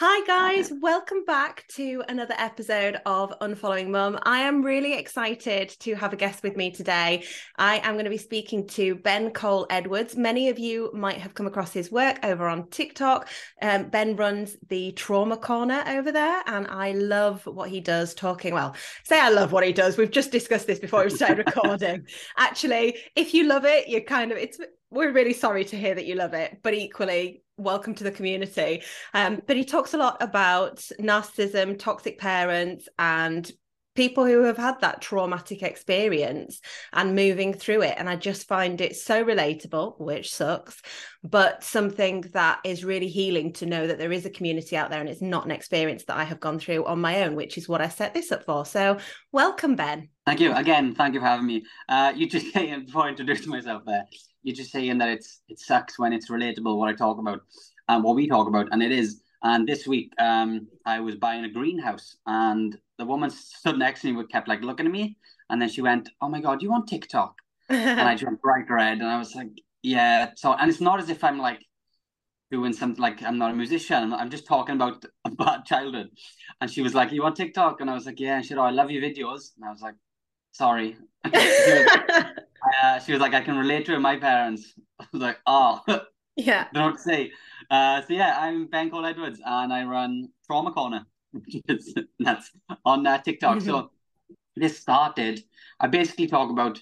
Hi, guys. Welcome back to another episode of Unfollowing Mum. I am really excited to have a guest with me today. I am going to be speaking to Ben Cole Edwards. Many of you might have come across his work over on TikTok. Um, ben runs the Trauma Corner over there, and I love what he does talking. Well, say I love what he does. We've just discussed this before we started recording. Actually, if you love it, you're kind of, it's, we're really sorry to hear that you love it, but equally, welcome to the community. Um, but he talks a lot about narcissism, toxic parents, and people who have had that traumatic experience and moving through it. And I just find it so relatable, which sucks, but something that is really healing to know that there is a community out there and it's not an experience that I have gone through on my own, which is what I set this up for. So, welcome, Ben. Thank you again. Thank you for having me. Uh, you just before I introduce myself there, you're just saying that it's it sucks when it's relatable what I talk about and what we talk about, and it is. And this week, um, I was buying a greenhouse, and the woman stood next to me, kept like looking at me, and then she went, "Oh my god, you on TikTok?" and I jumped bright red, and I was like, "Yeah." So, and it's not as if I'm like doing something like I'm not a musician. I'm just talking about a bad childhood. And she was like, "You on TikTok?" And I was like, "Yeah." And she said, "Oh, I love your videos." And I was like, "Sorry." uh, she was like, I can relate to my parents. I was like, oh, yeah. Don't say. Uh, so yeah, I'm Ben Cole Edwards, and I run Trauma Corner. that's on uh, TikTok. Mm-hmm. So this started. I basically talk about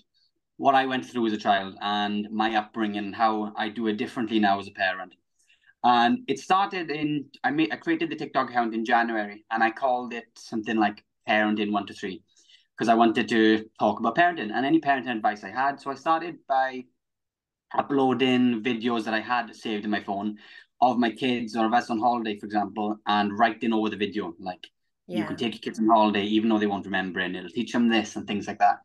what I went through as a child and my upbringing, how I do it differently now as a parent. And it started in I made I created the TikTok account in January, and I called it something like Parenting One to Three because I wanted to talk about parenting and any parenting advice I had. So I started by uploading videos that I had saved in my phone of my kids or of us on holiday, for example, and writing over the video. Like yeah. you can take your kids on holiday, even though they won't remember, and it'll teach them this and things like that.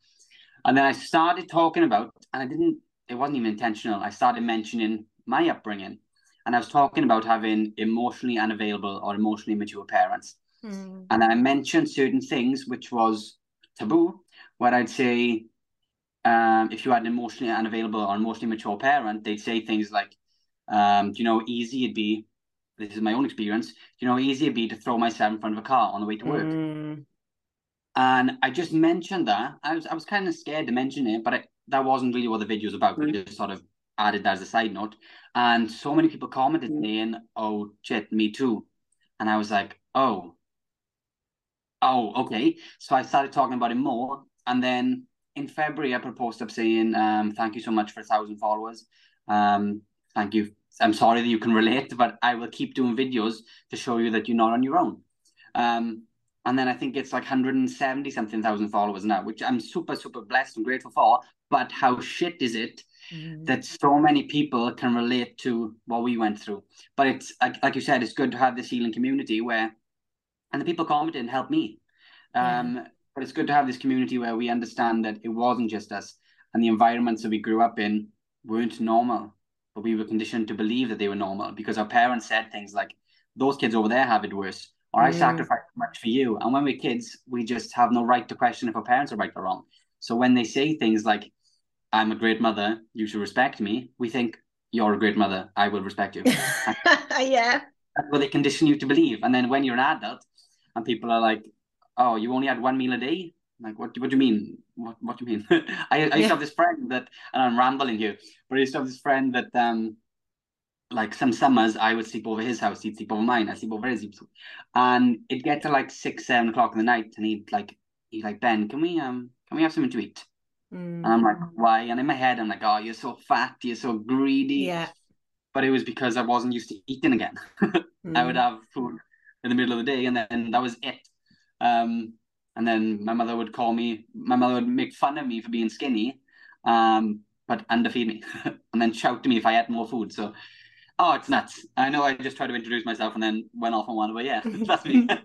And then I started talking about, and I didn't, it wasn't even intentional. I started mentioning my upbringing. And I was talking about having emotionally unavailable or emotionally mature parents. Mm. And I mentioned certain things, which was taboo, where I'd say, um, if you had an emotionally unavailable or emotionally mature parent, they'd say things like, um, do you know how easy it'd be? This is my own experience. Do you know how easy it'd be to throw myself in front of a car on the way to work? Mm. And I just mentioned that. I was I was kind of scared to mention it, but I, that wasn't really what the video was about. Mm. We just sort of added that as a side note. And so many people commented mm. saying, "Oh shit, me too," and I was like, "Oh, Oh, okay. So I started talking about it more, and then in February I proposed up saying, um, "Thank you so much for a thousand followers. Um, thank you. I'm sorry that you can relate, but I will keep doing videos to show you that you're not on your own." Um, and then I think it's like 170 something thousand followers now, which I'm super super blessed and grateful for. But how shit is it mm-hmm. that so many people can relate to what we went through? But it's like, like you said, it's good to have this healing community where and the people commented and helped me. Um, yeah. But it's good to have this community where we understand that it wasn't just us, and the environments that we grew up in weren't normal, but we were conditioned to believe that they were normal because our parents said things like, "Those kids over there have it worse," or "I mm. sacrificed much for you." And when we're kids, we just have no right to question if our parents are right or wrong. So when they say things like, "I'm a great mother, you should respect me," we think, you're a great mother. I will respect you. yeah. That's what they condition you to believe. And then when you're an adult and people are like, oh, you only had one meal a day? Like, what, what do you mean? What, what do you mean? I, I used Yeah. to have this friend that, and I'm rambling here, but I used to have this friend that, um, like some summers, I would sleep over his house, he'd sleep over mine, I sleep over his, sleep. and it'd get to like six, seven o'clock in the night, and he'd like, he'd like, Ben, can we, um, can we have something to eat? Mm. And I'm like, why? And in my head, I'm like, oh, you're so fat, you're so greedy. yeah. But it was because I wasn't used to eating again. I would Mm. have food in the middle of the day, and then that was it. Um, and then my mother would call me. My mother would make fun of me for being skinny, um, but underfeed me, and then shout to me if I ate more food. So, oh, it's nuts. I know. I just tried to introduce myself and then went off on one, but yeah, that's me.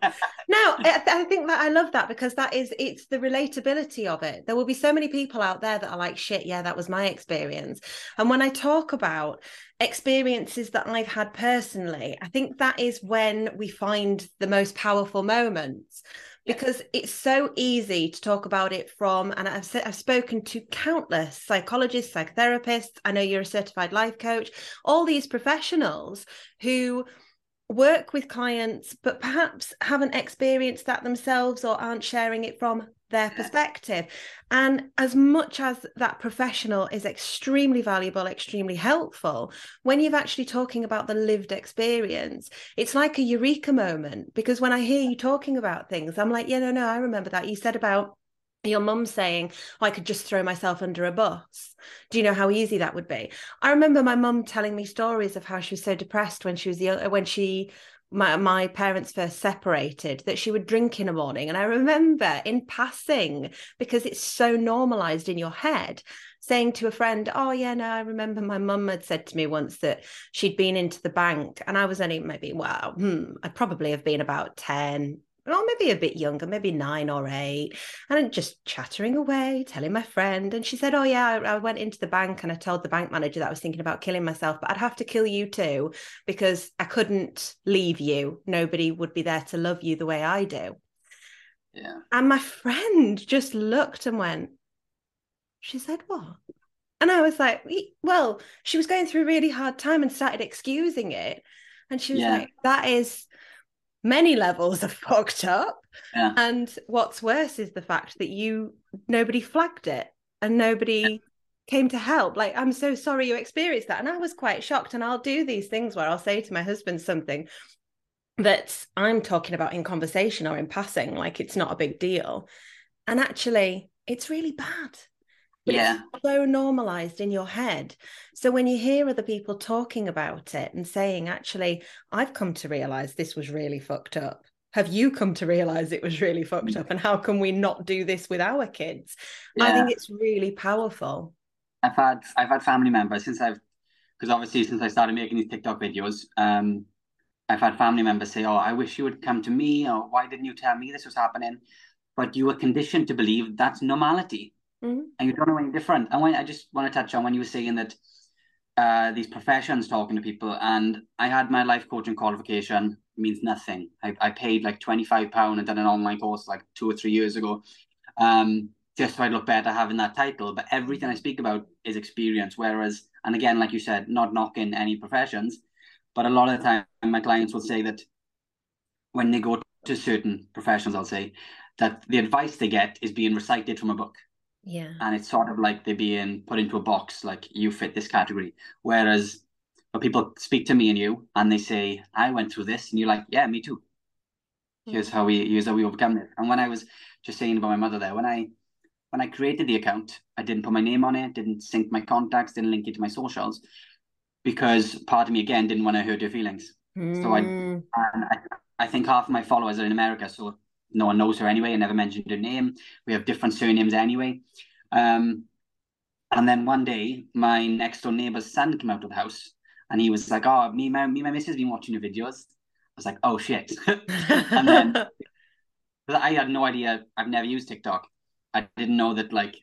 No, I, I think that I love that because that is it's the relatability of it. There will be so many people out there that are like, shit, yeah, that was my experience. And when I talk about experiences that I've had personally, I think that is when we find the most powerful moments because it's so easy to talk about it from and I've, I've spoken to countless psychologists psychotherapists i know you're a certified life coach all these professionals who work with clients but perhaps haven't experienced that themselves or aren't sharing it from their perspective. And as much as that professional is extremely valuable extremely helpful when you're actually talking about the lived experience it's like a eureka moment. Because when i hear you talking about things i'm like yeah no no i remember that. You said about your mum saying oh, i could just throw myself under a bus do you know how easy that would be? I remember my mum telling me stories of how she was so depressed when she was young when she my, my parents first separated that she would drink in the morning. And i remember in passing because it's so normalized in your head saying to a friend oh yeah no i remember my mum had said to me once that she'd been into the bank. And i was only maybe well hmm, i'd probably have been about 10 or maybe a bit younger, maybe nine or eight, and just chattering away, telling my friend. And she said, Oh, yeah, I, I went into the bank and I told the bank manager that I was thinking about killing myself, but I'd have to kill you too because I couldn't leave you. Nobody would be there to love you the way I do. yeah, And my friend just looked and went, She said, What? And I was like, Well, she was going through a really hard time and started excusing it. And she was Yeah. like, That is many levels of fucked up. yeah, And what's worse is the fact that you, nobody flagged it and nobody came to help. Like, I'm so sorry you experienced that. And I was quite shocked. And I'll do these things where I'll say to my husband something that I'm talking about in conversation or in passing, like it's not a big deal. And actually, it's really bad. But yeah, it's so normalized in your head. So when you hear other people talking about it and saying, actually, I've come to realize this was really fucked up. Have you come to realize it was really fucked up? And how can we not do this with our kids? I think it's really powerful. I've had I've had family members since I've because obviously since I started making these TikTok videos, um, I've had family members say, "Oh, I wish you would come to me," or "Why didn't you tell me this was happening?" But you were conditioned to believe that's normality, Mhm. and you don't know any different. And when I just want to touch on when you were saying that uh, these professions talking to people, and I had my life coaching qualification means nothing. I, I paid like twenty five pound and done an online course like two or three years ago. Um, just so I look better having that title. But everything I speak about is experience. Whereas, and again, like you said, not knocking any professions, but a lot of the time my clients will say that when they go to certain professions, I'll say that the advice they get is being recited from a book. Yeah. And it's sort of like they're being put into a box, like you fit this category. Whereas when people speak to me and you and they say, I went through this, and you're like, Yeah, me too. Here's how we here's how we overcome it. And when I was just saying about my mother there, when I when I created the account, I didn't put my name on it, didn't sync my contacts, didn't link it to my socials, because part of me again didn't want to hurt your feelings. So I Mm. and I, I think half of my followers are in America, so no one knows her anyway. I never mentioned her name. We have different surnames anyway. Um, and then one day, my next door neighbor's son came out of the house, and he was like, "Oh, me, my me, my missus been watching your videos." I was like, "Oh shit!" and then I had no idea. I've never used TikTok. I didn't know that like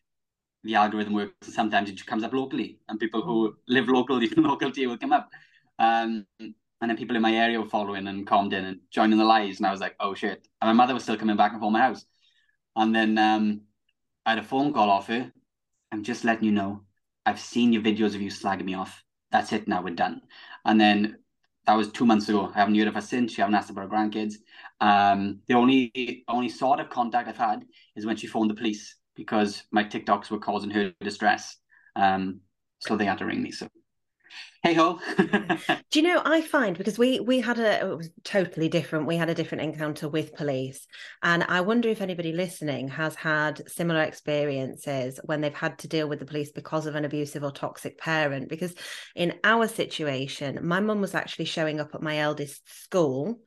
the algorithm works. Sometimes it just comes up locally, and people who live locally, local to you, will come up. Um, and then people in my area were following and commenting and joining the lives, and I was like, "Oh shit!" And my mother was still coming back and forth my house. And then um, I had a phone call off her. I'm just letting you know, I've seen your videos of you slagging me off. that's it now, we're done. And then that was two months ago. I haven't heard of her since. She haven't asked about her grandkids. Um, the only only sort of contact I've had is when she phoned the police because my TikToks were causing her distress. Um, so they had to ring me. So hey ho. Do you know I find because we we had a it was totally different. We had a different encounter with police, and I wonder if anybody listening has had similar experiences when they've had to deal with the police because of an abusive or toxic parent. Because in our situation, my mum was actually showing up at my eldest school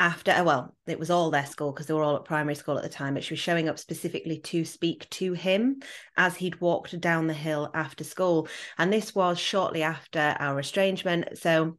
after uh, well it was all their school because they were all at primary school at the time but she was showing up specifically to speak to him as he'd walked down the hill after school. And this was shortly after our estrangement. So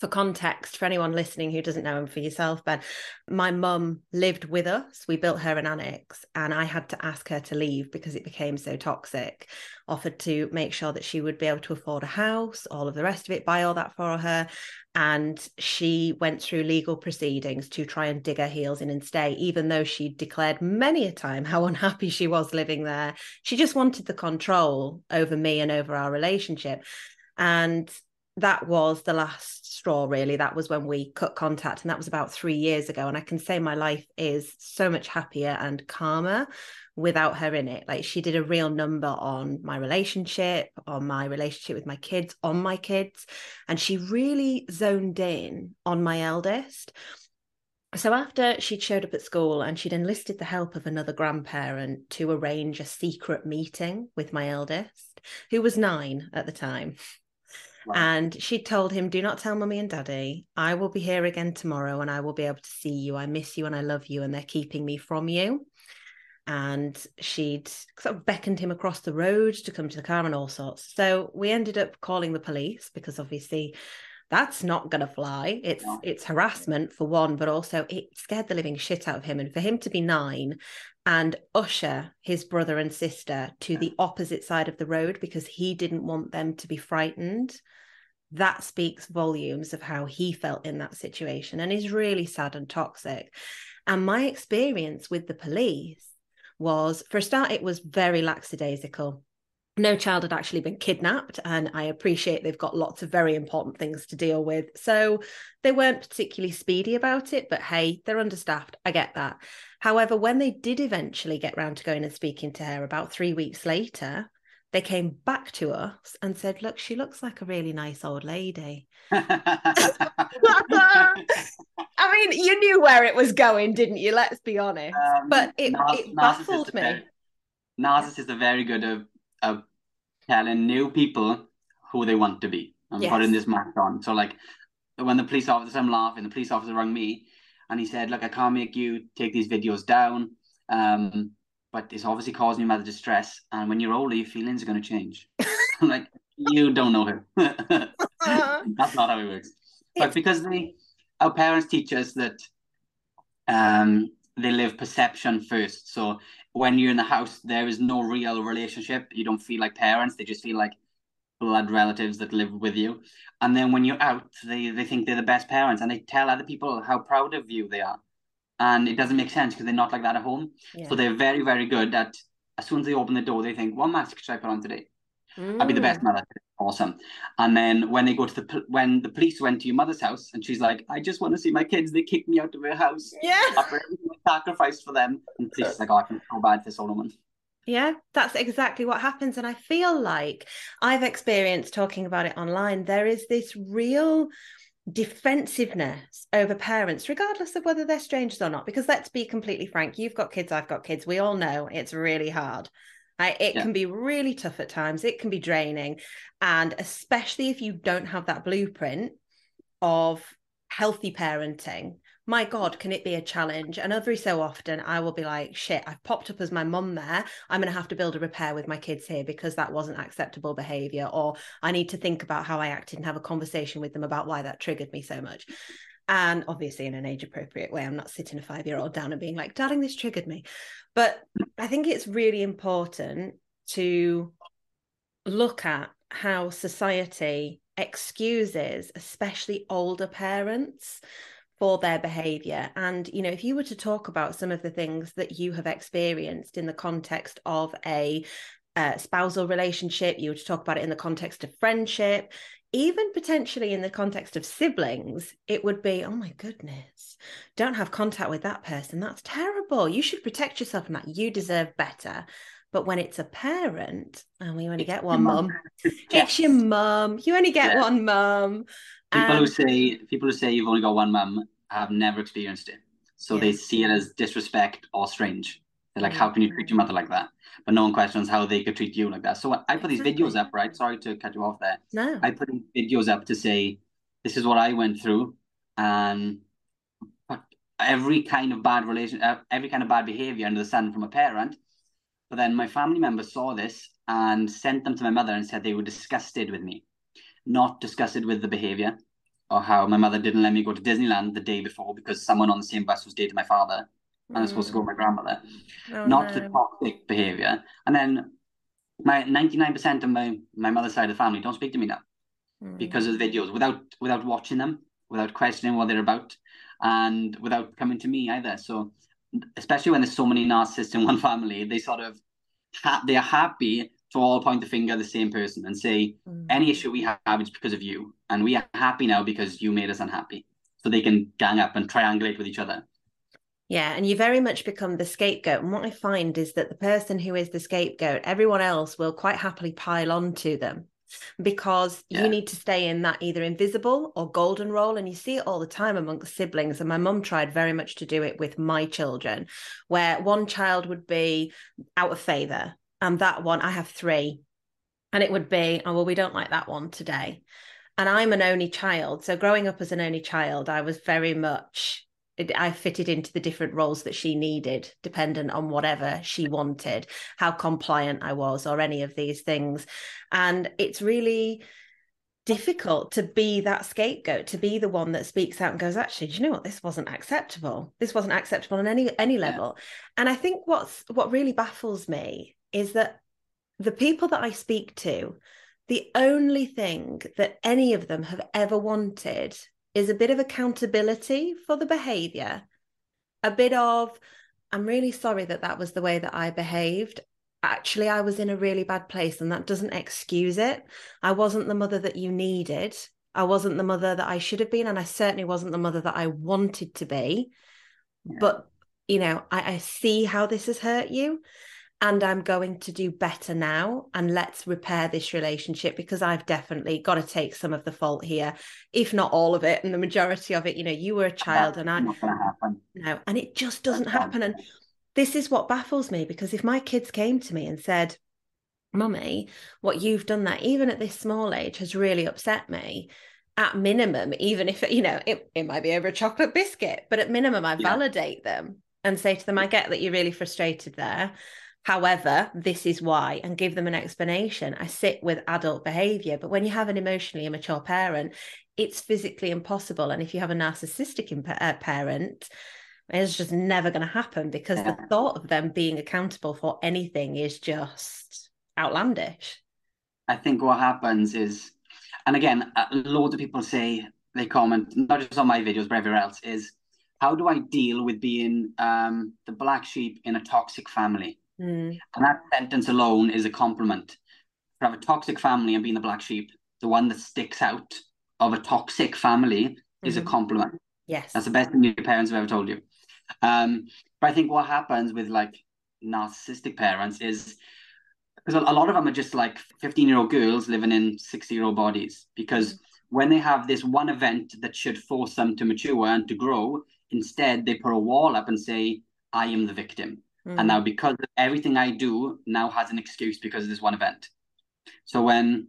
for context, for anyone listening who doesn't know him for yourself, Ben, my mum lived with us. We built her an annex and I had to ask her to leave because it became so toxic. Offered to make sure that she would be able to afford a house, all of the rest of it, buy all that for her. And she went through legal proceedings to try and dig her heels in and stay, even though she declared many a time how unhappy she was living there. She just wanted the control over me and over our relationship. And that was the last straw really. That was when we cut contact and that was about 3 years ago. And I can say my life is so much happier and calmer without her in it. Like she did a real number on my relationship on my relationship with my kids on my kids and she really zoned in on my eldest. So after she'd showed up at school and she'd enlisted the help of another grandparent to arrange a secret meeting with my eldest who was 9 at the time and she told him, Do not tell mummy and daddy. I will be here again tomorrow and I will be able to see you. I miss you and I love you, and they're keeping me from you. And she'd sort of beckoned him across the road to come to the car and all sorts. So we ended up calling the police because obviously that's not going to fly. It's no. it's harassment for one, but also it scared the living shit out of him. And for him to be nine and usher his brother and sister to the opposite side of the road because he didn't want them to be frightened that speaks volumes of how he felt in that situation and is really sad and toxic and my experience with the police was for a start it was very lackadaisical no child had actually been kidnapped and i appreciate they've got lots of very important things to deal with. So they weren't particularly speedy about it but hey they're understaffed. I get that. However when they did eventually get round to going and speaking to her about three weeks later they came back to us and said look she looks like a really nice old lady. I mean you knew where it was going didn't you? Let's be honest. Um, but it, it baffled me. narcissists are very good at of telling new people who they want to be and yes. putting this mask on. So like when the police officer, I'm laughing, the police officer rang me and he said, look, I can't make you take these videos down. Um, but it's obviously causing you mad distress. And when you're older, your feelings are going to change. I'm like, you don't know him. That's not how it works. But because they, our parents teach us that um, they live perception first. So when you're in the house, there is no real relationship. You don't feel like parents. They just feel like blood relatives that live with you. And then when you're out, they, they think they're the best parents and they tell other people how proud of you they are. And it doesn't make sense because they're not like that at home. Yeah. So they're very, very good at as soon as they open the door, they think, what mask should I put on today? Mm. I'll be the best mm. mother. Awesome. And then when they go to the when the police went to your mother's house, and she's like, "I just want to see my kids." They kicked me out of their house. Yeah. After sacrificed for them, and she's like, "Oh, I can feel so bad for Solomon." Yeah, that's exactly what happens. And I feel like I've experienced talking about it online. There is this real defensiveness over parents, regardless of whether they're strangers or not. Because let's be completely frank, you've got kids, I've got kids. We all know it's really hard. It yeah. can be really tough at times. It can be draining. And especially if you don't have that blueprint of healthy parenting, my God, can it be a challenge? And every so often I will be like, shit, I've popped up as my mum there. I'm going to have to build a repair with my kids here because that wasn't acceptable behavior. Or I need to think about how I acted and have a conversation with them about why that triggered me so much. And obviously, in an age appropriate way, I'm not sitting a five year old down and being like, darling, this triggered me. But I think it's really important to look at how society excuses, especially older parents, for their behavior. And, you know, if you were to talk about some of the things that you have experienced in the context of a uh, spousal relationship, you were to talk about it in the context of friendship, even potentially in the context of siblings, it would be, oh my goodness, don't have contact with that person. That's terrible. You should protect yourself from that. You deserve better. But when it's a parent, and we only get one mum, it's your mum. You only get yeah. one mum. People who say people who say you've only got one mum have never experienced it, so yeah. they see it as disrespect or strange. They're like, mm-hmm. how can you treat your mother like that? But no one questions how they could treat you like that. So I put these videos up, right? Sorry to cut you off there. No. I put videos up to say, this is what I went through, and every kind of bad relation, uh, every kind of bad behavior under the sun from a parent but then my family members saw this and sent them to my mother and said they were disgusted with me, not disgusted with the behavior or how my mother didn't let me go to Disneyland the day before because someone on the same bus was dating my father and I was supposed to go with my grandmother. Oh, not no. the toxic behavior. And then my 99% of my, my mother's side of the family don't speak to me now mm. because of the videos without without watching them, without questioning what they're about, and without coming to me either. So especially when there's so many narcissists in one family, they sort of ha- they are happy to all point the finger at the same person and say mm. any issue we have is because of you, and we are happy now because you made us unhappy. So they can gang up and triangulate with each other. Yeah, and you very much become the scapegoat. And what I find is that the person who is the scapegoat, everyone else will quite happily pile on to them because yeah. you need to stay in that either invisible or golden role. And you see it all the time amongst siblings. And my mum tried very much to do it with my children, where one child would be out of favor. And that one, I have three. And it would be, oh, well, we don't like that one today. And I'm an only child. So growing up as an only child, I was very much I fitted into the different roles that she needed, dependent on whatever she wanted, how compliant I was, or any of these things. And it's really difficult to be that scapegoat, to be the one that speaks out and goes, actually, do you know what? This wasn't acceptable. This wasn't acceptable on any any level. Yeah. And I think what's what really baffles me is that the people that I speak to, the only thing that any of them have ever wanted is a bit of accountability for the behavior, a bit of, I'm really sorry that that was the way that I behaved. Actually, I was in a really bad place, and that doesn't excuse it. I wasn't the mother that you needed. I wasn't the mother that I should have been, and I certainly wasn't the mother that I wanted to be. Yeah. But, you know, I, I see how this has hurt you and I'm going to do better now. And let's repair this relationship because I've definitely got to take some of the fault here, if not all of it, and the majority of it. You know, you were a child, That's and I. Not happen. No, and it just doesn't That's happen. And this is what baffles me because if my kids came to me and said, "Mummy, what you've done that even at this small age has really upset me." At minimum, even if you know it, it might be over a chocolate biscuit, but at minimum, I yeah. validate them and say to them, I get that you're really frustrated there. However, this is why, and give them an explanation. I sit with adult behavior, but when you have an emotionally immature parent, it's physically impossible. And if you have a narcissistic imp- uh, parent, it's just never going to happen because yeah. the thought of them being accountable for anything is just outlandish. I think what happens is, and again, loads of people say they comment not just on my videos but everywhere else is how do I deal with being um, the black sheep in a toxic family? Mm. And that sentence alone is a compliment. To have a toxic family and being the black sheep, the one that sticks out of a toxic family mm-hmm. is a mm-hmm. compliment. Yes. That's the best thing your parents have ever told you. Um, but I think what happens with like narcissistic parents is because a lot of them are just like 15 year old girls living in 60 year old bodies because mm-hmm. when they have this one event that should force them to mature and to grow, instead they put a wall up and say, I am the victim. Mm. And now because everything I do now has an excuse because of this one event. So when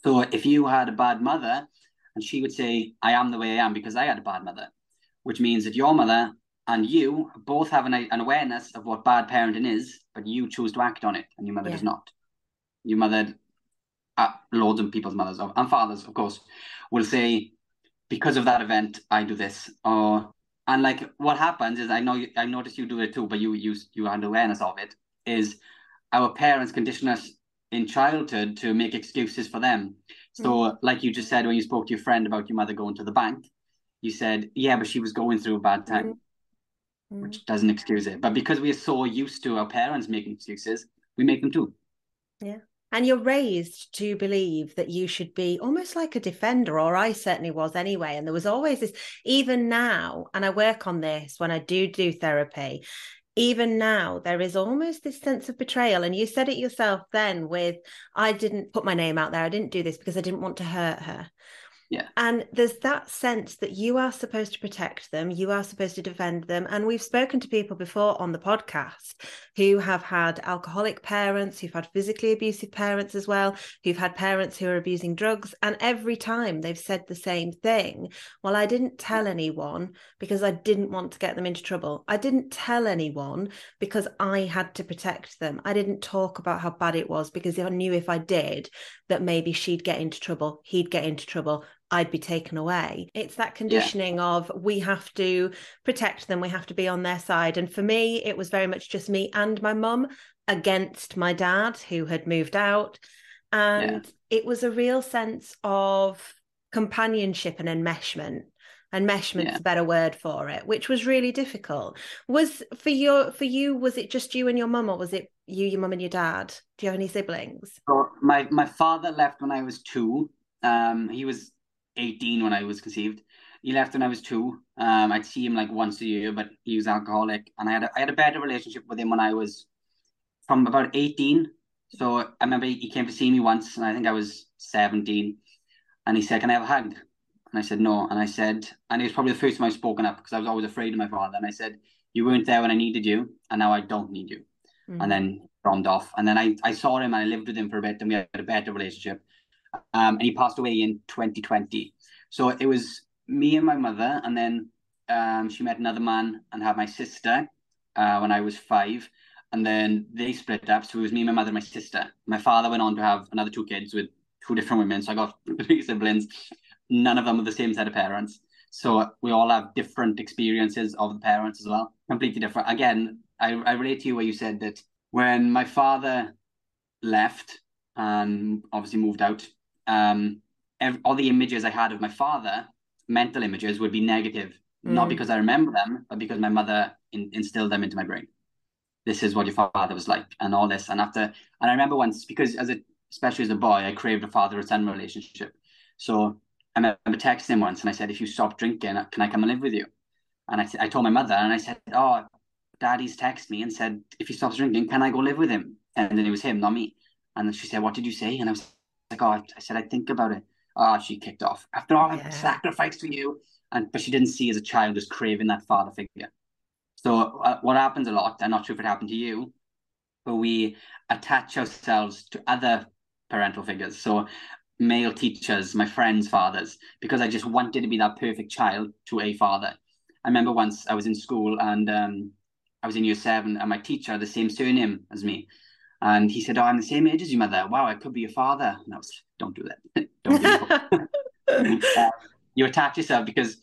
so if you had a bad mother and she would say, I am the way I am because I had a bad mother, which means that your mother and you both have an, an awareness of what bad parenting is, but you choose to act on it and your mother yeah. does not. Your mother, uh, loads of people's mothers and fathers, of course, will say, because of that event, I do this, or and like what happens is I know I notice you do it too, but you you you had awareness of it. Is our parents condition us in childhood to make excuses for them. So, mm. like you just said when you spoke to your friend about your mother going to the bank, you said, "Yeah, but she was going through a bad time," mm. which doesn't excuse it. But because we are so used to our parents making excuses, we make them too. Yeah. And you're raised to believe that you should be almost like a defender, or I certainly was anyway. And there was always this, even now, and I work on this when I do do therapy, even now, there is almost this sense of betrayal. And you said it yourself then with, I didn't put my name out there. I didn't do this because I didn't want to hurt her. Yeah. And there's that sense that you are supposed to protect them, you are supposed to defend them. And we've spoken to people before on the podcast who have had alcoholic parents, who've had physically abusive parents as well, who've had parents who are abusing drugs. And every time they've said the same thing Well, I didn't tell anyone because I didn't want to get them into trouble. I didn't tell anyone because I had to protect them. I didn't talk about how bad it was because I knew if I did, that maybe she'd get into trouble, he'd get into trouble I'd be taken away. It's that conditioning yeah. of we have to protect them, we have to be on their side. And for me, it was very much just me and my mum against my dad who had moved out. And yeah. it was a real sense of companionship and enmeshment. Enmeshment's yeah. a better word for it, which was really difficult. Was for your for you, was it just you and your mum, or was it you, your mum and your dad? Do you have any siblings? So my my father left when I was two. Um, he was 18 when I was conceived. He left when I was two. Um, I'd see him like once a year, but he was alcoholic, and I had a, I had a better relationship with him when I was from about 18. So I remember he came to see me once, and I think I was 17, and he said, "Can I have a hug?" And I said no, and I said, and it was probably the first time I've spoken up because I was always afraid of my father, and I said, "You weren't there when I needed you, and now I don't need you." Mm-hmm. And then stormed off, and then I I saw him and I lived with him for a bit, and we had a better relationship. Um, and he passed away in 2020. So it was me and my mother, and then um, she met another man and had my sister uh, when I was five. And then they split up. So it was me, my mother, my sister. My father went on to have another two kids with two different women. So I got three siblings. None of them were the same set of parents. So we all have different experiences of the parents as well, completely different. Again, I, I relate to you where you said that when my father left and obviously moved out, um, every, all the images I had of my father, mental images, would be negative, mm. not because I remember them, but because my mother in, instilled them into my brain. This is what your father was like, and all this. And after, and I remember once because as a, especially as a boy, I craved a father son relationship. So I remember texting him once, and I said, "If you stop drinking, can I come and live with you?" And I, I told my mother, and I said, "Oh, Daddy's texted me and said if he stops drinking, can I go live with him?" And then it was him, not me. And she said, "What did you say?" And I was like, "Oh, I said I think about it." oh, she kicked off. After all yeah. I've sacrificed for you. And but she didn't see as a child as craving that father figure. So uh, what happens a lot, I'm not sure if it happened to you, but we attach ourselves to other parental figures. So male teachers, my friends' fathers, because I just wanted to be that perfect child to a father. I remember once I was in school and um, I was in year seven, and my teacher had the same surname as me. And he said, Oh, I'm the same age as your mother. Wow, I could be your father. And I was, Don't do that. uh, you attach yourself because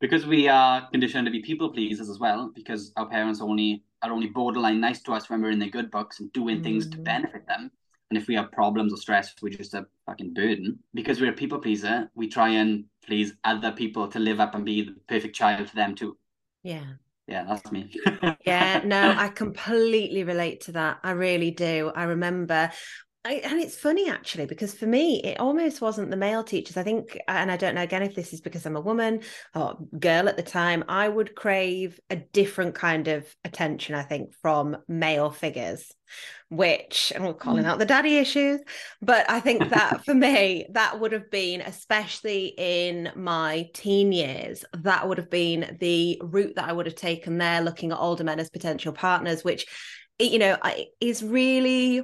because we are conditioned to be people pleasers as well because our parents only are only borderline nice to us when we're in their good books and doing mm. things to mm. benefit them and if we have problems or stress we're just a fucking burden because we're a people pleaser we try and please other people to live up and be the perfect child for them too yeah yeah that's me. Yeah no i completely relate to that. I really do. I remember I, and it's funny actually because for me it almost wasn't the male teachers i think and i don't know again if this is because i'm a woman or girl at the time i would crave a different kind of attention i think from male figures which and we're calling mm. out the daddy issues but i think that for me that would have been especially in my teen years that would have been the route that i would have taken there looking at older men as potential partners which you know is really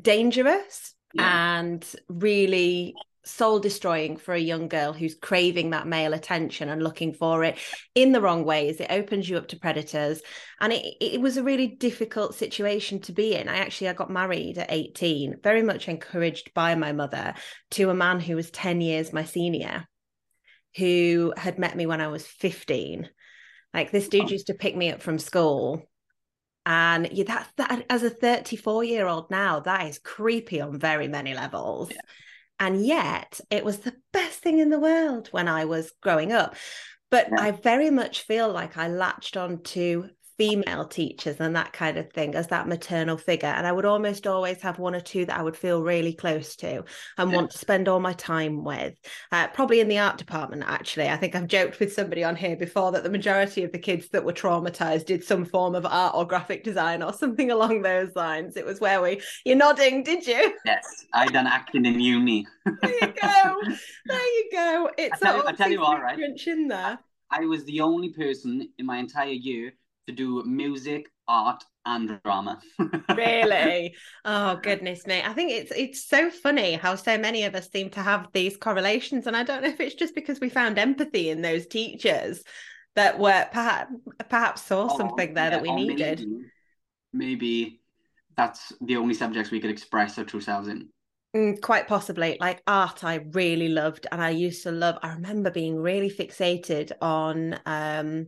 dangerous yeah. and really soul destroying for a young girl who's craving that male attention and looking for it in the wrong ways. It opens you up to predators. And it, it was a really difficult situation to be in. I actually i got married at 18 very much encouraged by my mother to a man who was 10 years my senior who had met me when i was 15 like this dude used to pick me up from school and yeah, that that as a 34 year old now, that is creepy on very many levels. Yeah. And yet it was the best thing in the world when I was growing up. But yeah. I very much feel like I latched on to female teachers and that kind of thing as that maternal figure. And I would almost always have one or two that I would feel really close to and yeah. want to spend all my time with. Uh, probably in the art department, actually. I think I've joked with somebody on here before that the majority of the kids that were traumatized did some form of art or graphic design or something along those lines. It was where we, you're nodding, did you? Yes, I done acting in uni. there you go. There you go. It's I tell, you, I tell you what, right? In there. I was the only person in my entire year to do music, art, and drama. really? Oh goodness me. I think it's it's so funny how so many of us seem to have these correlations. And I don't know if it's just because we found empathy in those teachers that were perhaps perhaps saw oh, something there yeah, that we needed. Maybe, maybe that's the only subjects we could express our true selves in. Mm, quite possibly. Like art, I really loved, and I used to love. I remember being really fixated on um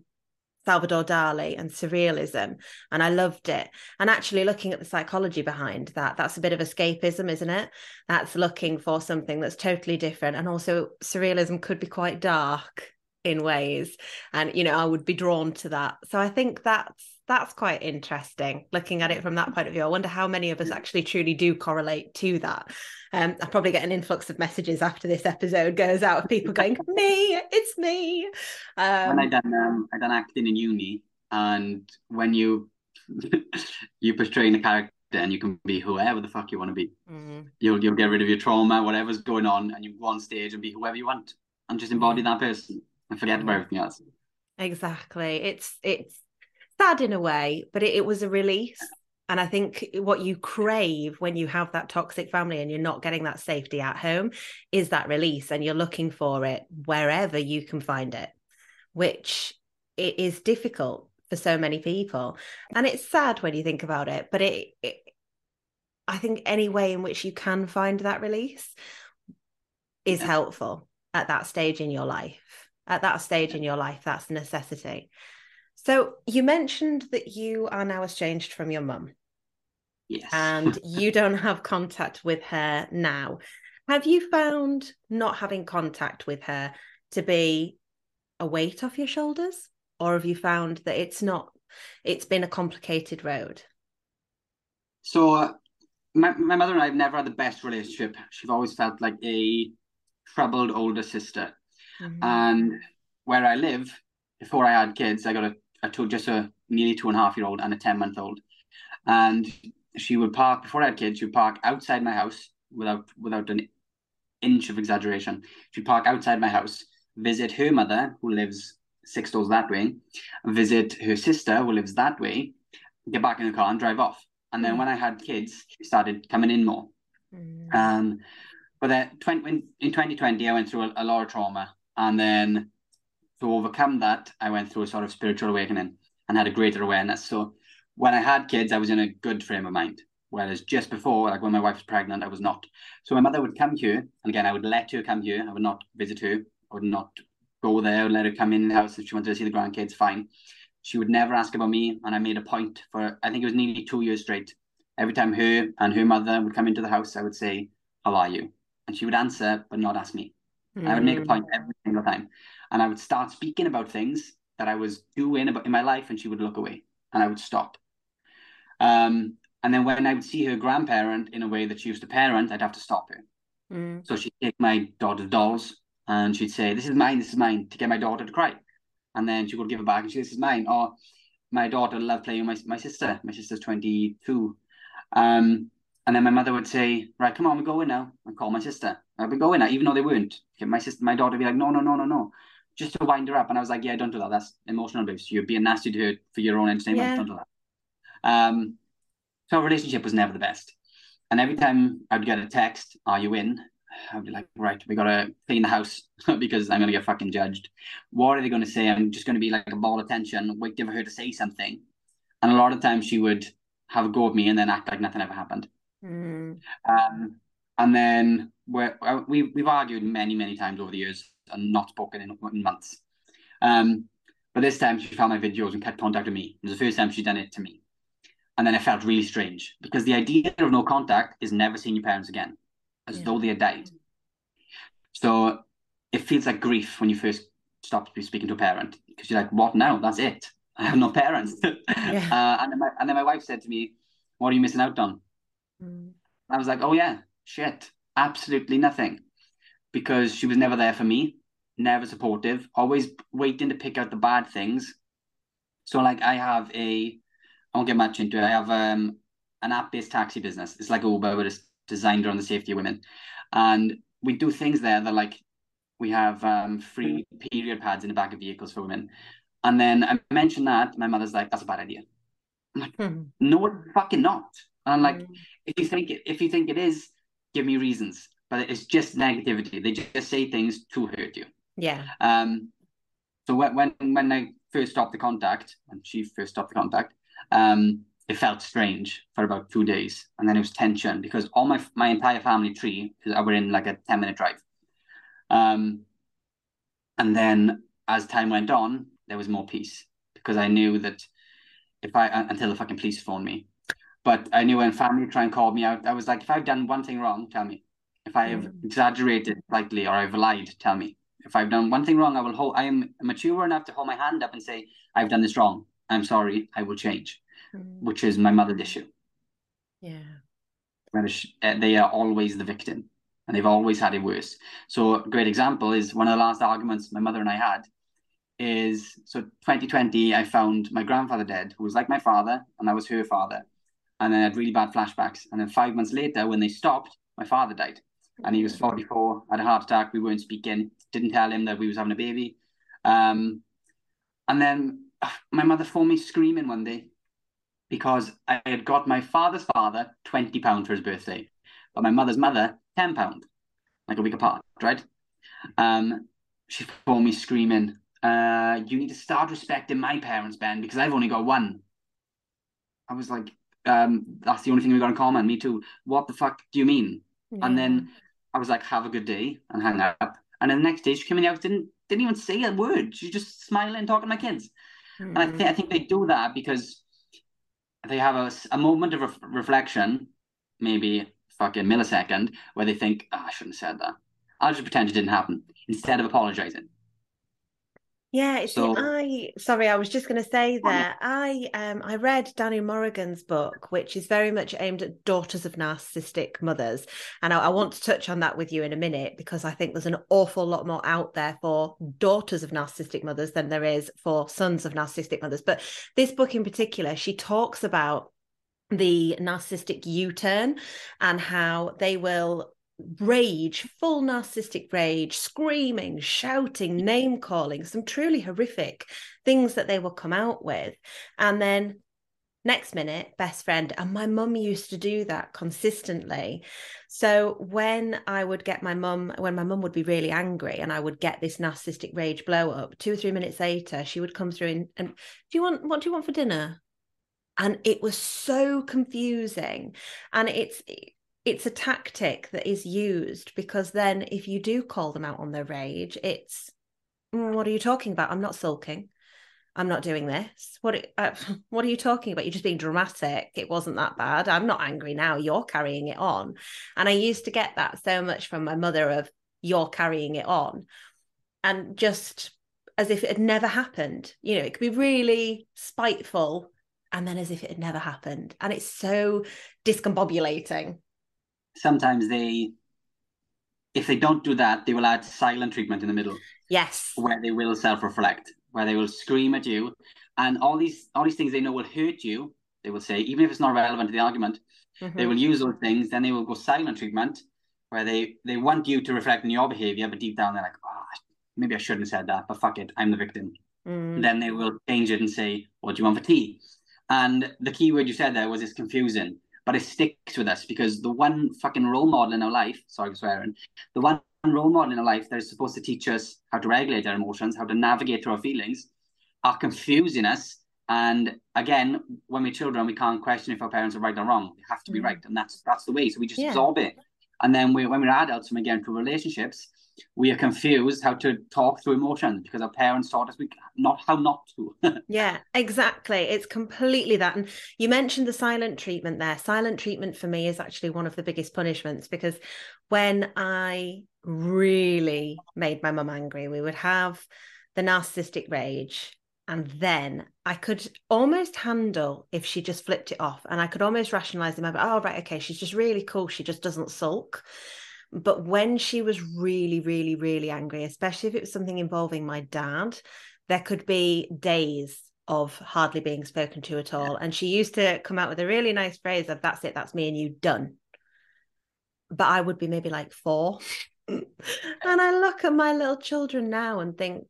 Salvador Dali and surrealism, and I loved it. And actually, looking at the psychology behind that, that's a bit of escapism, isn't it? That's looking for something that's totally different. And also, surrealism could be quite dark in ways, and you know, I would be drawn to that. So I think that's that's quite interesting looking at it from that point of view. I wonder how many of us actually truly do correlate to that. Um, I'll probably get an influx of messages after this episode goes out of people going, "Me, it's me." Um, when I done um, I done acting in uni, and when you you portray in a character and you can be whoever the fuck you want to be. Mm. You'll you'll get rid of your trauma, whatever's going on, and you go on stage and be whoever you want, and just embody mm. that person and forget about everything else. Exactly. It's it's sad in a way, but it, it was a release. And I think what you crave when you have that toxic family and you're not getting that safety at home is that release, and you're looking for it wherever you can find it, which it is difficult for so many people. And it's sad when you think about it, but it, it I think any way in which you can find that release is helpful at that stage in your life. At that stage in your life, that's a necessity. So you mentioned that you are now estranged from your mum. Yes. And you don't have contact with her now. Have you found not having contact with her to be a weight off your shoulders? Or have you found that it's not, it's been a complicated road? So, uh, my, my mother and I have never had the best relationship. She's always felt like a troubled older sister. Mm-hmm. And where I live, before I had kids, I got a I took just a nearly two and a half year old and a 10 month old. And she would park, before I had kids, she would park outside my house without without an inch of exaggeration. She'd park outside my house, visit her mother, who lives six doors that way, visit her sister, who lives that way, get back in the car and drive off. And then mm. when I had kids, she started coming in more. Mm. Um, but then 20, in 2020, I went through a, a lot of trauma. And then to overcome that, I went through a sort of spiritual awakening and had a greater awareness. So when I had kids, I was in a good frame of mind. Whereas just before, like when my wife was pregnant, I was not. So my mother would come here, and again, I would let her come here. I would not visit her. I would not go there, let her come in the house if she wanted to see the grandkids, fine. She would never ask about me, and I made a point for I think it was nearly two years straight. Every time her and her mother would come into the house, I would say, "How are you?" and she would answer, but not ask me. Mm. I would make a point every single time and I would start speaking about things that I was doing about in my life, and she would look away, and I would stop. Um, and then when I would see her grandparent in a way that she used to parent, I'd have to stop her. Mm. So she'd take my daughter's dolls, and she'd say, "This is mine. This is mine," to get my daughter to cry, and then she would give it back, and she, "This is mine." Or my daughter loved playing with my my sister. My sister's twenty two. Um, and then my mother would say, "Right, come on, we're going now." I call my sister. I'd be going now, even though they weren't. My sister, my daughter, would be like, "No, no, no, no, no." Just to wind her up. And I was like, yeah, don't do that. That's emotional abuse. You're being nasty to her for your own entertainment. Yeah. Don't do that. Um, so our relationship was never the best. And every time I'd get a text, are you in? I'd be like, right, we gotta clean the house because I'm gonna get fucking judged. What are they gonna say? I'm just gonna be like a ball of tension, waiting for her to say something. And a lot of times she would have a go at me and then act like nothing ever happened. Mm. Um, and then we're, uh, we we've argued many many times over the years and not spoken in, in months. Um, but this time she found my videos and kept contact with me. It was the first time she'd done it to me. And then it felt really strange because the idea of no contact is never seeing your parents again, as yeah. though they had died. So it feels like grief when you first stop speaking to a parent because you're like, what now? That's it. I have no parents. Yeah. uh, and, then my, and then my wife said to me, What are you missing out on? Mm. I was like, Oh, yeah, shit, absolutely nothing. Because she was never there for me, never supportive, always waiting to pick out the bad things. So, like, I have a, I won't get much into it. I have um, an app based taxi business. It's like Uber, but it's designed around the safety of women. And we do things there that, like, we have um, free period pads in the back of vehicles for women. And then I mentioned that, my mother's like, "That's a bad idea." I'm like, mm-hmm. "No, fucking not." And I'm like, mm-hmm. "If you think it, if you think it is, give me reasons." But it's just negativity. They just say things to hurt you. Yeah. Um. So when when when I first stopped the contact, when she first stopped the contact, um, it felt strange for about two days, and then it was tension because all my my entire family tree, because I were in like a ten minute drive. Um. And then as time went on, there was more peace because I knew that if I until the fucking police phoned me. But I knew when family try and call me out, I was like, if I've done one thing wrong, tell me. If I have mm. exaggerated slightly or I've lied, tell me. If I've done one thing wrong, I will hold. I am mature enough to hold my hand up and say, I've done this wrong. I'm sorry. I will change. Mm. Which is my mother's issue. Yeah. Uh, they are always the victim, and they've always had it worse. So a great example is one of the last arguments my mother and I had is so 2020 i found my grandfather dead who was like my father and i was her father and then i had really bad flashbacks and then five months later when they stopped my father died and he was 44 had a heart attack we weren't speaking didn't tell him that we was having a baby um, and then uh, my mother phoned me screaming one day because i had got my father's father 20 pound for his birthday but my mother's mother 10 pound like a week apart right um, she phoned me screaming uh, you need to start respecting my parents, Ben, because I've only got one. I was like, um, that's the only thing we got in common. Me too. What the fuck do you mean? Yeah. And then I was like, have a good day and hang up. And then the next day she came in the house, didn't didn't even say a word. She just smiling, and talking to my kids. Mm-hmm. And I think I think they do that because they have a, a moment of re- reflection, maybe fucking millisecond, where they think, oh, I shouldn't have said that. I'll just pretend it didn't happen instead of apologizing. Yeah, so, I sorry, I was just going to say that I um I read Danu Morrigan's book, which is very much aimed at daughters of narcissistic mothers, and I, I, want to touch on that with you in a minute because I think there's an awful lot more out there for daughters of narcissistic mothers than there is for sons of narcissistic mothers. But this book in particular, she talks about the narcissistic U-turn and how they will rage, full narcissistic rage, screaming, shouting, name calling, some truly horrific things that they will come out with. And then next minute, best friend. And my mum used to do that consistently. So when I would get my mum, when my mum would be really angry and I would get this narcissistic rage blow up, two or three minutes later, she would come through and, and do you want, what do you want for dinner? And it was so confusing. And it's, it's a tactic that is used because then if you do call them out on their rage it's mm, what are you talking about? I'm not sulking. I'm not doing this. What uh, what are you talking about? You're just being dramatic. It wasn't that bad. I'm not angry now. You're carrying it on. And i used to get that so much from my mother of you're carrying it on. And just as if it had never happened. You know it could be really spiteful and then as if it had never happened. And it's so discombobulating sometimes they if they don't do that, they will add silent treatment in the middle. Yes. Where they will self-reflect, where they will scream at you. And all these all these things they know will hurt you, they will say, even if it's not relevant to the argument, mm-hmm. they will use those things, then they will go silent treatment, where they they want you to reflect on your behavior, but deep down they're like, oh, maybe I shouldn't have said that, but fuck it, I'm the victim. Mm. Then they will change it and say, What do you want for tea? And the key word you said there was it's confusing but it sticks with us because the one fucking role model in our life, sorry for swearing, the one role model in our life that is supposed to teach us how to regulate our emotions, how to navigate through our feelings, are confusing us. And again, when we're children, we can't question if our parents are right or wrong. They have to be mm. right, and that's that's the way. So we just yeah. absorb it. And then we, when we're adults, when we get into relationships, we are confused how to talk through emotions because our parents taught us we not how not to. yeah, exactly. It's completely that. And you mentioned the silent treatment there. Silent treatment for me is actually one of the biggest punishments because when I really made my mum angry, we would have the narcissistic rage And then I could almost handle if she just flipped it off and I could almost rationalize them. Oh, right. Okay. She's just really cool. She just doesn't sulk. But when she was really, really, really angry, especially if it was something involving my dad, there could be days of hardly being spoken to at all. And she used to come out with a really nice phrase of, that's it, that's me and you done. But I would be maybe like four. and I look at my little children now and think,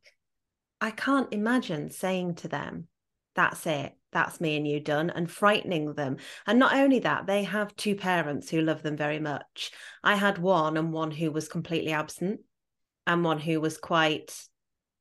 I can't imagine saying to them, that's it, that's me and you done, and frightening them. And not only that, they have two parents who love them very much. I had one and one who was completely absent, and one who was quite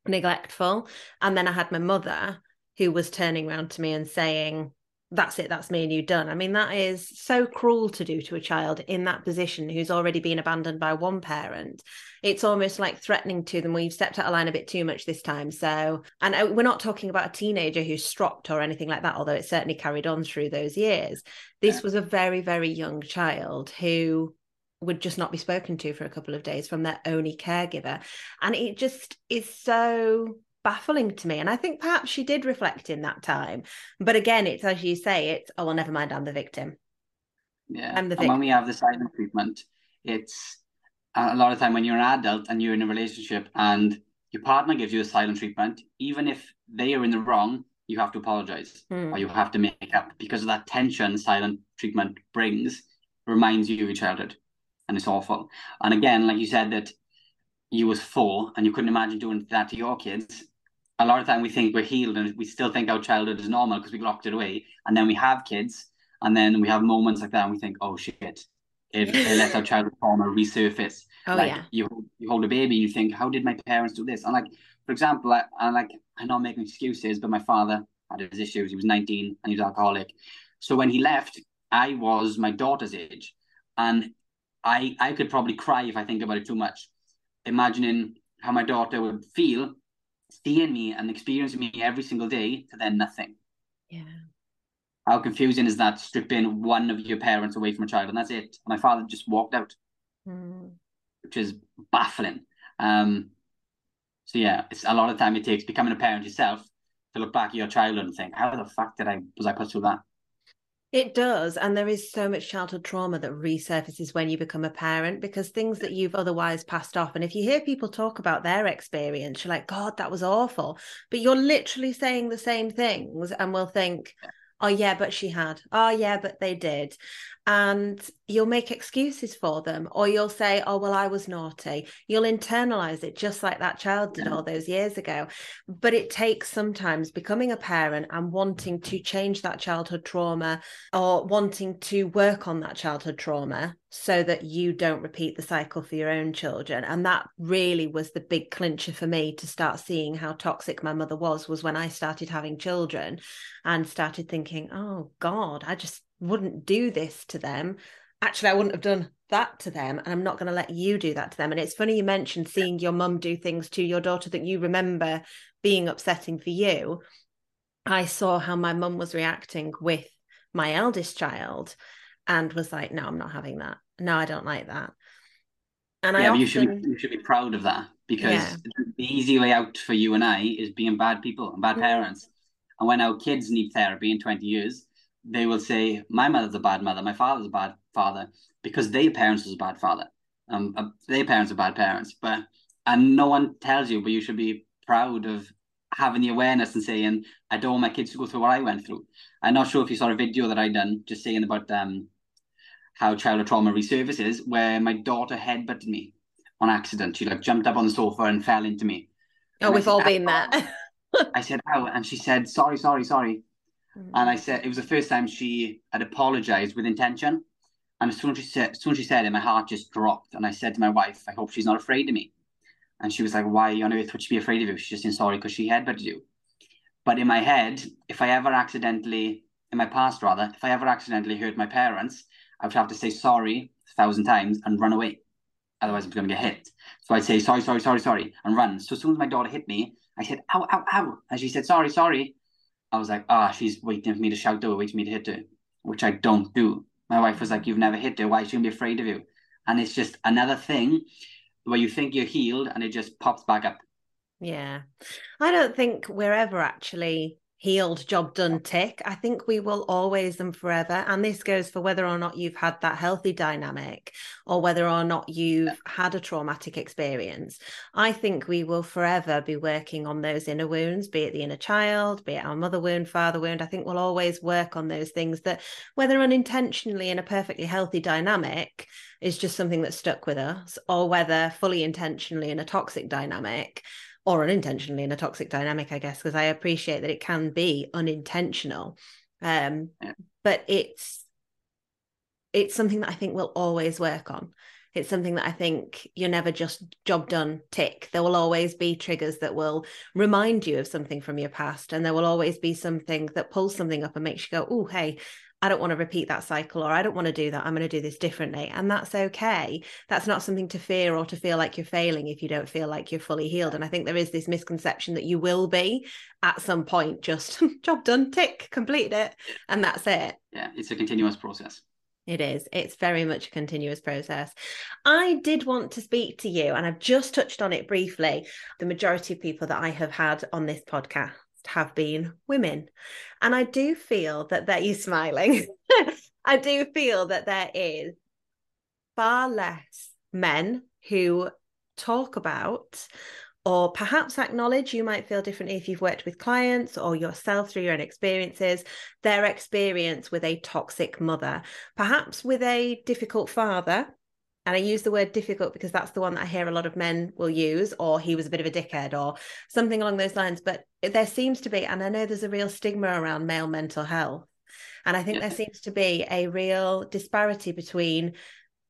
neglectful. And then I had my mother who was turning around to me and saying, that's it, that's me and you done. I mean, that is so cruel to do to a child in that position who's already been abandoned by one parent. It's almost like threatening to them, well, you've stepped out of line a bit too much this time. So, and uh, we're not talking about a teenager who's stropped or anything like that, although it certainly carried on through those years. This yeah. was a very, very young child who would just not be spoken to for a couple of days from their only caregiver. And it just is so baffling to me. And I think perhaps she did reflect in that time. But again, it's as you say, it's, oh, well, never mind, I'm the victim. Yeah. I'm the victim. And when we have the silent treatment, it's a lot of time when you're an adult and you're in a relationship and your partner gives you a silent treatment, even if they are in the wrong, you have to apologize mm. or you have to make up because of that tension silent treatment brings, reminds you of your childhood. And it's awful. And again, like you said, that you was four and you couldn't imagine doing that to your kids a lot of time we think we're healed and we still think our childhood is normal because we locked it away. And then we have kids and then we have moments like that and we think, oh shit, it, it lets our childhood trauma resurface. Oh like yeah. You you hold a baby, you think, how did my parents do this? And like, for example, I, I like I'm not making excuses, but my father had his issues. He was 19 and he was alcoholic. So when he left, I was my daughter's age. And I I could probably cry if I think about it too much. Imagining how my daughter would feel seeing me and experiencing me every single day to then nothing. Yeah. How confusing is that stripping one of your parents away from a child and that's it? My father just walked out, mm. which is baffling. Um, so yeah, it's a lot of time it takes becoming a parent yourself to look back at your childhood and think, how the fuck did I was I put through that? It does. And there is so much childhood trauma that resurfaces when you become a parent because things that you've otherwise passed off. And if you hear people talk about their experience, you're like, God, that was awful. But you're literally saying the same things and we'll think, oh, yeah, but she had. Oh, yeah, but they did and you'll make excuses for them or you'll say oh well i was naughty. You'll internalize it just like that child did all those years ago. But it takes sometimes becoming a parent and wanting to change that childhood trauma or wanting to work on that childhood trauma so that you don't repeat the cycle for your own children. And that really was the big clincher for me to start seeing how toxic my mother was was when i started having children and started thinking oh god i just wouldn't do this to them actually i wouldn't have done that to them and i'm not going to let you do that to them and it's funny you mentioned seeing your mum do things to your daughter that you remember being upsetting for you i saw how my mum was reacting with my eldest child and was like no i'm not having that no i don't like that and yeah, I often... you should be, you should be proud of that because yeah. the easy way out for you and I is being bad people and bad mm. parents. And when our kids need therapy in 20 years, they will say, My mother's a bad mother, my father's a bad father, because their parents was a bad father. Um, uh, their parents are bad parents. But and no one tells you, but you should be proud of having the awareness and saying, I don't want my kids to go through what I went through. I'm not sure if you saw a video that I done just saying about um how childhood trauma resurfaces, where my daughter headbutted me on accident. She like jumped up on the sofa and fell into me. Oh, and we've all been there. I said, "Oh," and she said, "Sorry, sorry, sorry." Mm-hmm. And I said it was the first time she had apologized with intention. And as soon as she said, as soon as she said it, my heart just dropped. And I said to my wife, "I hope she's not afraid of me." And she was like, "Why on earth would she be afraid of you?" She's just saying sorry because she headbutted you. But in my head, if I ever accidentally, in my past rather, if I ever accidentally hurt my parents, I would have to say sorry a thousand times and run away. Otherwise, I'm going to get hit. So I'd say sorry, sorry, sorry, sorry, and run. So as soon as my daughter hit me, I said, ow, ow, ow. And she said, sorry, sorry. I was like, ah, oh, she's waiting for me to shout to her, waiting for me to hit her, which I don't do. My wife was like, you've never hit her. Why is she going to be afraid of you? And it's just another thing where you think you're healed and it just pops back up. Yeah. I don't think we're ever actually healed, job done tick. I think we will always and forever. And this goes for whether or not you've had that healthy dynamic or whether or not you've had a traumatic experience. I think we will forever be working on those inner wounds, be it the inner child, be it our mother wound, father wound. I think we'll always work on those things that, whether unintentionally in a perfectly healthy dynamic, is just something that's stuck with us, or whether fully intentionally in a toxic dynamic or unintentionally in a toxic dynamic, I guess, because I appreciate that it can be unintentional. Um, yeah. but it's it's something that I think we'll always work on. It's something that I think you're never just job done, tick. There will always be triggers that will remind you of something from your past. And there will always be something that pulls something up and makes you go, oh, hey, I don't want to repeat that cycle or I don't want to do that. I'm going to do this differently. And that's okay. That's not something to fear or to feel like you're failing if you don't feel like you're fully healed. And I think there is this misconception that you will be at some point, just job done, tick, completed it. And that's it. Yeah, it's a continuous process. It is. It's very much a continuous process. I did want to speak to you, and I've just touched on it briefly. The majority of people that I have had on this podcast have been women. And I do feel that that you smiling. I do feel that there is far less men who talk about or perhaps acknowledge you might feel differently if you've worked with clients or yourself through your own experiences their experience with a toxic mother perhaps with a difficult father and I use the word difficult because that's the one that I hear a lot of men will use, or he was a bit of a dickhead, or something along those lines. But there seems to be, and I know there's a real stigma around male mental health. And I think there seems to be a real disparity between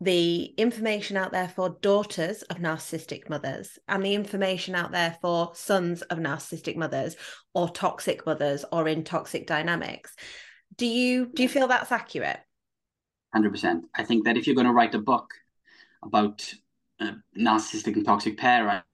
the information out there for daughters of narcissistic mothers and the information out there for sons of narcissistic mothers or toxic mothers or in toxic dynamics. Do you do you feel that's accurate? 100%. I think that if you're going to write a book about uh, narcissistic and toxic parents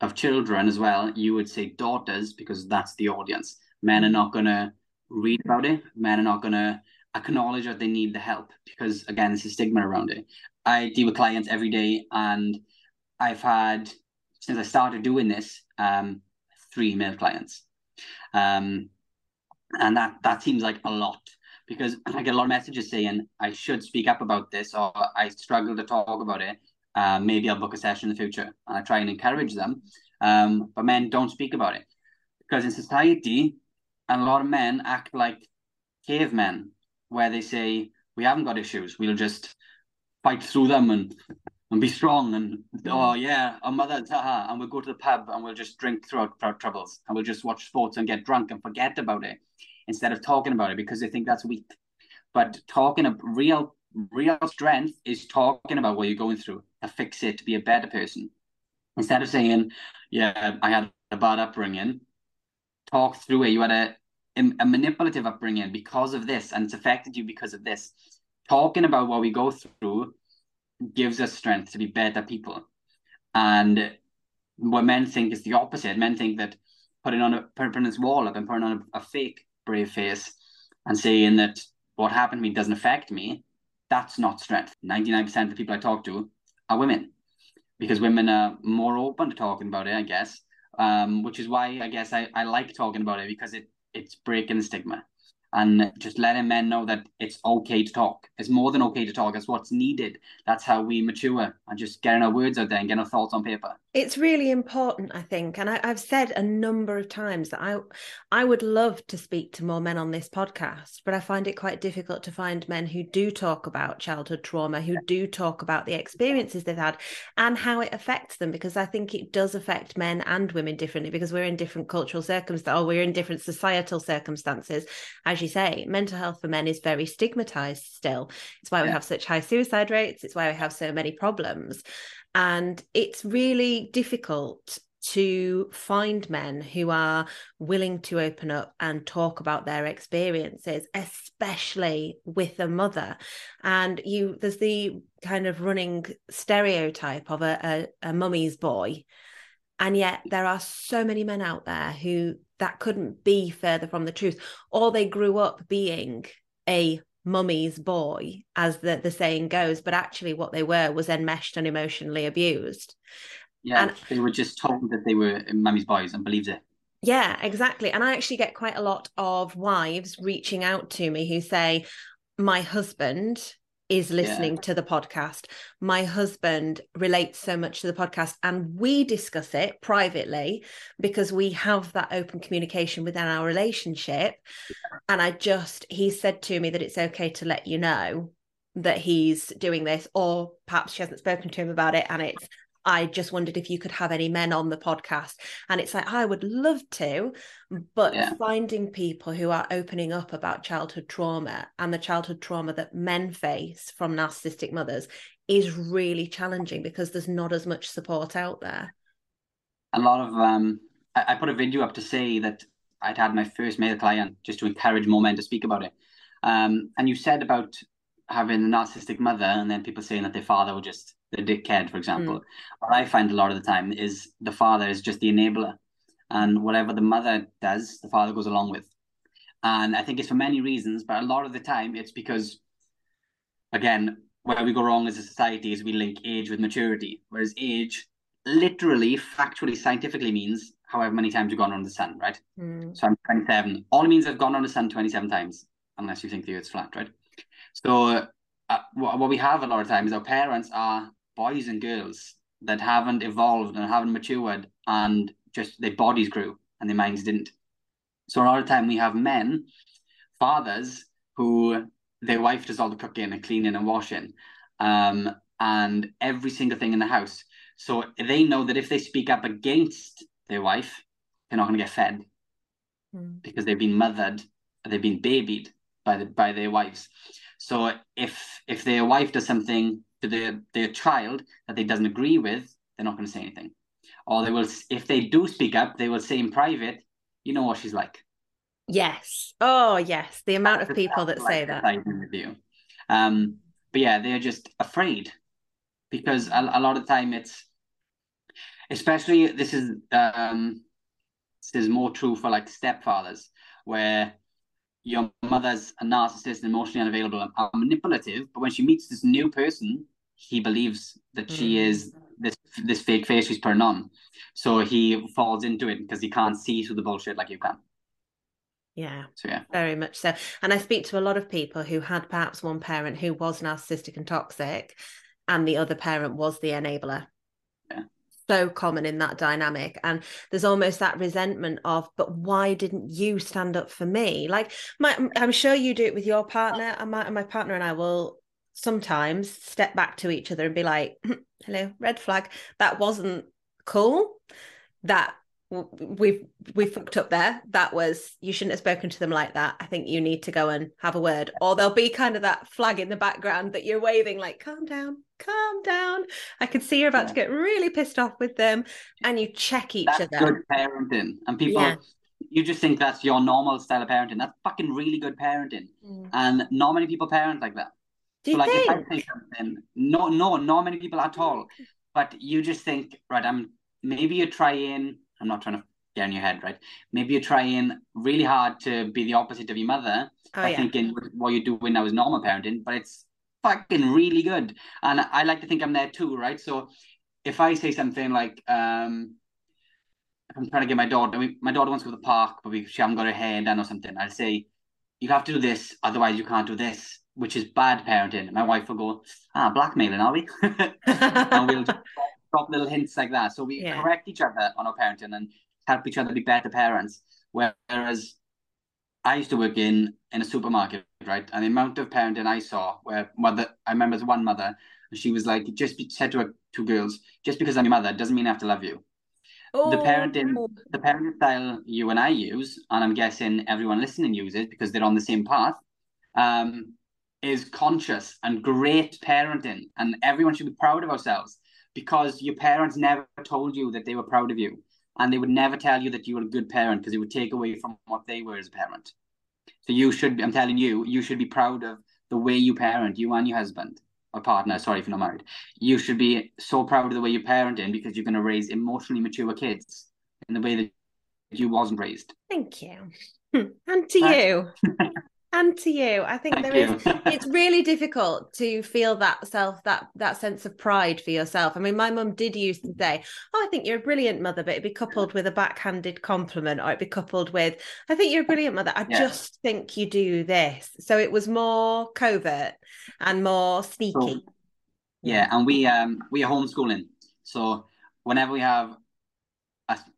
of children as well, you would say daughters because that's the audience. Men are not going to read about it. Men are not going to acknowledge that they need the help because, again, there's a stigma around it. I deal with clients every day, and I've had since I started doing this um, three male clients, um, and that that seems like a lot because I get a lot of messages saying I should speak up about this or I struggle to talk about it. Uh, maybe I'll book a session in the future. And I try and encourage them. Um, but men don't speak about it because in society, a lot of men act like cavemen, where they say, We haven't got issues. We'll just fight through them and and be strong. And mm. oh yeah our mother haha, and we'll go to the pub and we'll just drink throughout our troubles and we'll just watch sports and get drunk and forget about it instead of talking about it because they think that's weak. But talking a real real strength is talking about what you're going through. To fix it to be a better person. Instead of saying yeah i had a bad upbringing talk through it. You had a, a manipulative upbringing because of this and it's affected you because of this talking about what we go through gives us strength to be better people and what men think is the opposite men think that putting on a putting this wall up and putting on a, a fake brave face and saying that what happened to me doesn't affect me, that's not strength. 99% of the people I talk to are women because women are more open to talking about it, I guess. Um, which is why I guess I, I like talking about it because it it's breaking the stigma and just letting men know that it's okay to talk. It's more than okay to talk. It's what's needed. That's how we mature and just getting our words out there and getting our thoughts on paper. It's really important, I think, and I, have said a number of times that I, I would love to speak to more men on this podcast, but I find it quite difficult to find men who do talk about childhood trauma, who do talk about the experiences they've had and how it affects them, because I think it does affect men and women differently because we're in different cultural circumstances, or we're in different societal circumstances. As you say, mental health for men is very stigmatized still. It's why we have such high suicide rates. It's why we have so many problems. And it's really difficult to find men who are willing to open up and talk about their experiences especially with a mother. And you there's the kind of running stereotype of a, a, a mummy's boy. And yet there are so many men out there who that couldn't be further from the truth or they grew up being a mummy's boy, as the, the saying goes, but actually what they were was enmeshed and emotionally abused. Yeah, And- they were just told that they were mummy's boys and believed it. Yeah, exactly. And I actually get quite a lot of wives reaching out to me who say, My husband is listening to the podcast. My husband relates so much to the podcast, and we discuss it privately because we have that open communication within our relationship. And I just, he said to me that it's okay to let you know that he's doing this, or perhaps she hasn't spoken to him about it, and it's I just wondered if you could have any men on the podcast. And it's like, I would love to, but Yeah. finding people who are opening up about childhood trauma and the childhood trauma that men face from narcissistic mothers is really challenging because there's not as much support out there. A lot of um, I, I put a video up to say that I'd had my first male client just to encourage more men to speak about it. Um, and you said about having a narcissistic mother, and then people saying that their father was just the dickhead, for example. What I find a lot of the time is the father is just the enabler, and whatever the mother does, the father goes along with. And I think it's for many reasons, but a lot of the time it's because, again, where we go wrong as a society is we link age with maturity, whereas age literally, factually, scientifically means however many times you've gone around the sun, right? Mm. So I'm 27. All it means I've gone around the sun 27 times, unless you think the Earth's flat, right? So uh, what, what we have a lot of times, our parents are boys and girls that haven't evolved and haven't matured, and just their bodies grew and their minds didn't. So a lot of time we have men, fathers who their wife does all the cooking and cleaning and washing, um, and every single thing in the house. So they know that if they speak up against their wife, they're not going to get fed Mm. because they've been mothered, they've been babied by the by their wives. So if if their wife does something to their their child that they doesn't agree with, they're not going to say anything, or they will. If they do speak up, they will say in private, "You know what she's like." Yes. Oh, yes. The amount of people that Like say that. with you. Um, but yeah, they're just afraid because a, a lot of time it's, especially this is um, this is more true for like stepfathers where your mother's a narcissist, emotionally unavailable, and and manipulative. But when she meets this new person, he believes that she Mm. is this this fake face she's putting on. So he falls into it because he can't see through the bullshit like you can. Yeah. So yeah. Very much so. And I speak to a lot of people who had perhaps one parent who was narcissistic and toxic, and the other parent was the enabler. Yeah. So common in that dynamic. And there's almost that resentment of, but why didn't you stand up for me? Like, my, I'm sure you do it with your partner, and my, my partner and I will sometimes step back to each other and be like, hello, red flag. That wasn't cool. That we've we fucked up there that was you shouldn't have spoken to them like that i think you need to go and have a word or there'll be kind of that flag in the background that you're waving like calm down calm down i could see you're about to get really pissed off with them and you check each That's other good parenting. And people, Yeah. you just think that's your normal style of parenting. That's fucking really good parenting. Mm. And not many people parent like that. do So you like if I think say something, no, no, not many people at all. But you just think, right, I'm maybe you're trying, I'm not trying to get in your head, right? Maybe you're trying really hard to be the opposite of your mother oh by yeah thinking what you're doing now is normal parenting, but it's fucking really good. And I like to think I'm there too, right? So if I say something like, um, if I'm trying to get my daughter, I mean, my daughter wants to go to the park, but we, she hasn't got her hair done or something, I'll say, you have to do this, otherwise you can't do this, which is bad parenting. My wife will go, ah, blackmailing, are we? and we'll drop little hints like that. So we Yeah. correct each other on our parenting and help each other be better parents. Whereas I used to work in in a supermarket, right? And the amount of parenting I saw, where mother, I remember one mother, and she was like, just be, said to her two girls, just because I'm your mother doesn't mean I have to love you. The parenting, Oh. the parenting style you and I use, and I'm guessing everyone listening uses because they're on the same path, um, is conscious and great parenting, and everyone should be proud of ourselves because your parents never told you that they were proud of you, and they would never tell you that you were a good parent because it would take away from what they were as a parent. So you should, I'm telling you, you should be proud of the way you parent, you and your husband or partner. Sorry if you're not married. You should be so proud of the way you parenting because you're going to raise emotionally mature kids in the way that you wasn't raised. Thank you. And to Right. you. and to you. I think Thank there is. it's really difficult to feel that self that that sense of pride for yourself. I mean, my mum did used to say, "Oh, I think you're a brilliant mother," but it'd be coupled with a backhanded compliment, or it'd be coupled with, "I think you're a brilliant mother. I yeah. just think you do this." So it was more covert and more sneaky. So, yeah, and we um we are homeschooling, so whenever we have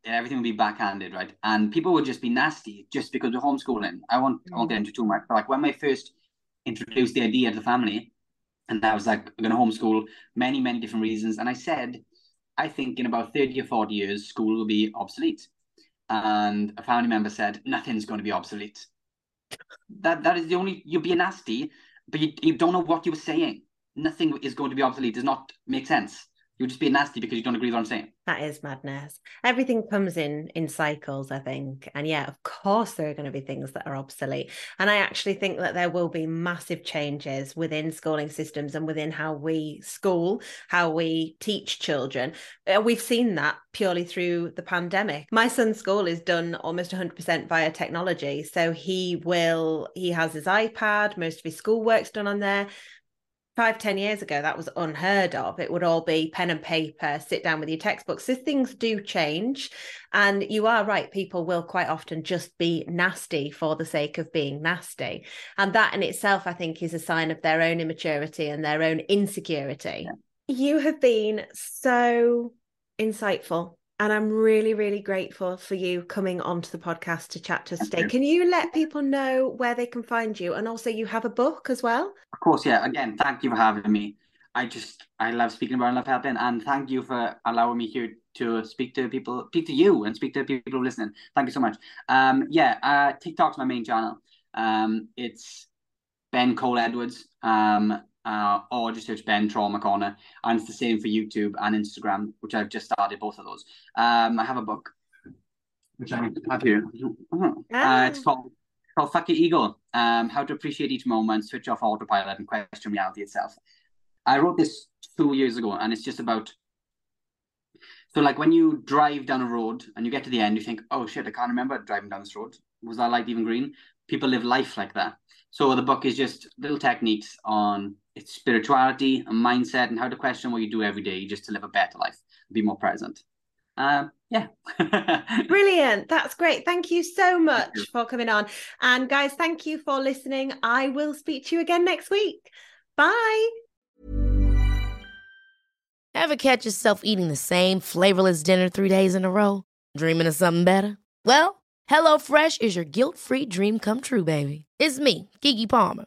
everything would be backhanded, right? And people would just be nasty just because we're homeschooling. I won't, mm. I won't get into too much, but like when I first introduced the idea to the family, and I was like, I'm going to homeschool, many, many different reasons. And I said, I think in about 30 or 40 years, school will be obsolete. And a family member said, nothing's going to be obsolete. That That is the only, you'll be nasty, but you, you don't know what you were saying. Nothing is going to be obsolete. Does not make sense. You'll just be nasty because you don't agree with what I'm saying. That is madness. Everything comes in in cycles, I think. And yeah, of course there are going to be things that are obsolete. And I actually think that there will be massive changes within schooling systems and within how we school, how we teach children. Uh, we've seen that purely through the pandemic. My son's school is done almost 100% via technology. So he will he has his iPad, most of his schoolwork's done on there five ten years ago that was unheard of. It would all be pen and paper sit down with your textbooks. So things do change. And you are right people will quite often just be nasty for the sake of being nasty. And that in itself i think is a sign of their own immaturity and their own insecurity. Yeah. you have been so insightful and I'm really, really grateful for you coming onto the podcast to chat to us today. Can you let people know where they can find you? And also, you have a book as well? Of course, yeah. Again, thank you for having me. I just, I love speaking about and love helping. And thank you for allowing me here to speak to people, speak to you and speak to people listening. Thank you so much. Um, yeah, uh, TikTok's my main channel. Um, it's Ben Cole Edwards. Um, uh, or just search Ben Trauma Corner. And it's the same for YouTube and Instagram, which I've just started both of those. Um, I have a book, which I have here. Ah. Uh, it's called, called Fuck Your Ego um, How to Appreciate Each Moment, Switch Off Autopilot, and Question Reality Itself. I wrote this two years ago, and it's just about. So, like when you drive down a road and you get to the end, you think, oh shit, I can't remember driving down this road. Was that light even green? People live life like that. So, the book is just little techniques on it's spirituality and mindset and how to question what you do every day just to live a better life, be more present. Um, yeah. Brilliant. That's great. Thank you so much you. for coming on. And guys, thank you for listening. I will speak to you again next week. Bye. Ever catch yourself eating the same flavorless dinner three days in a row? Dreaming of something better? Well, HelloFresh is your guilt free dream come true, baby. It's me, Keke Palmer.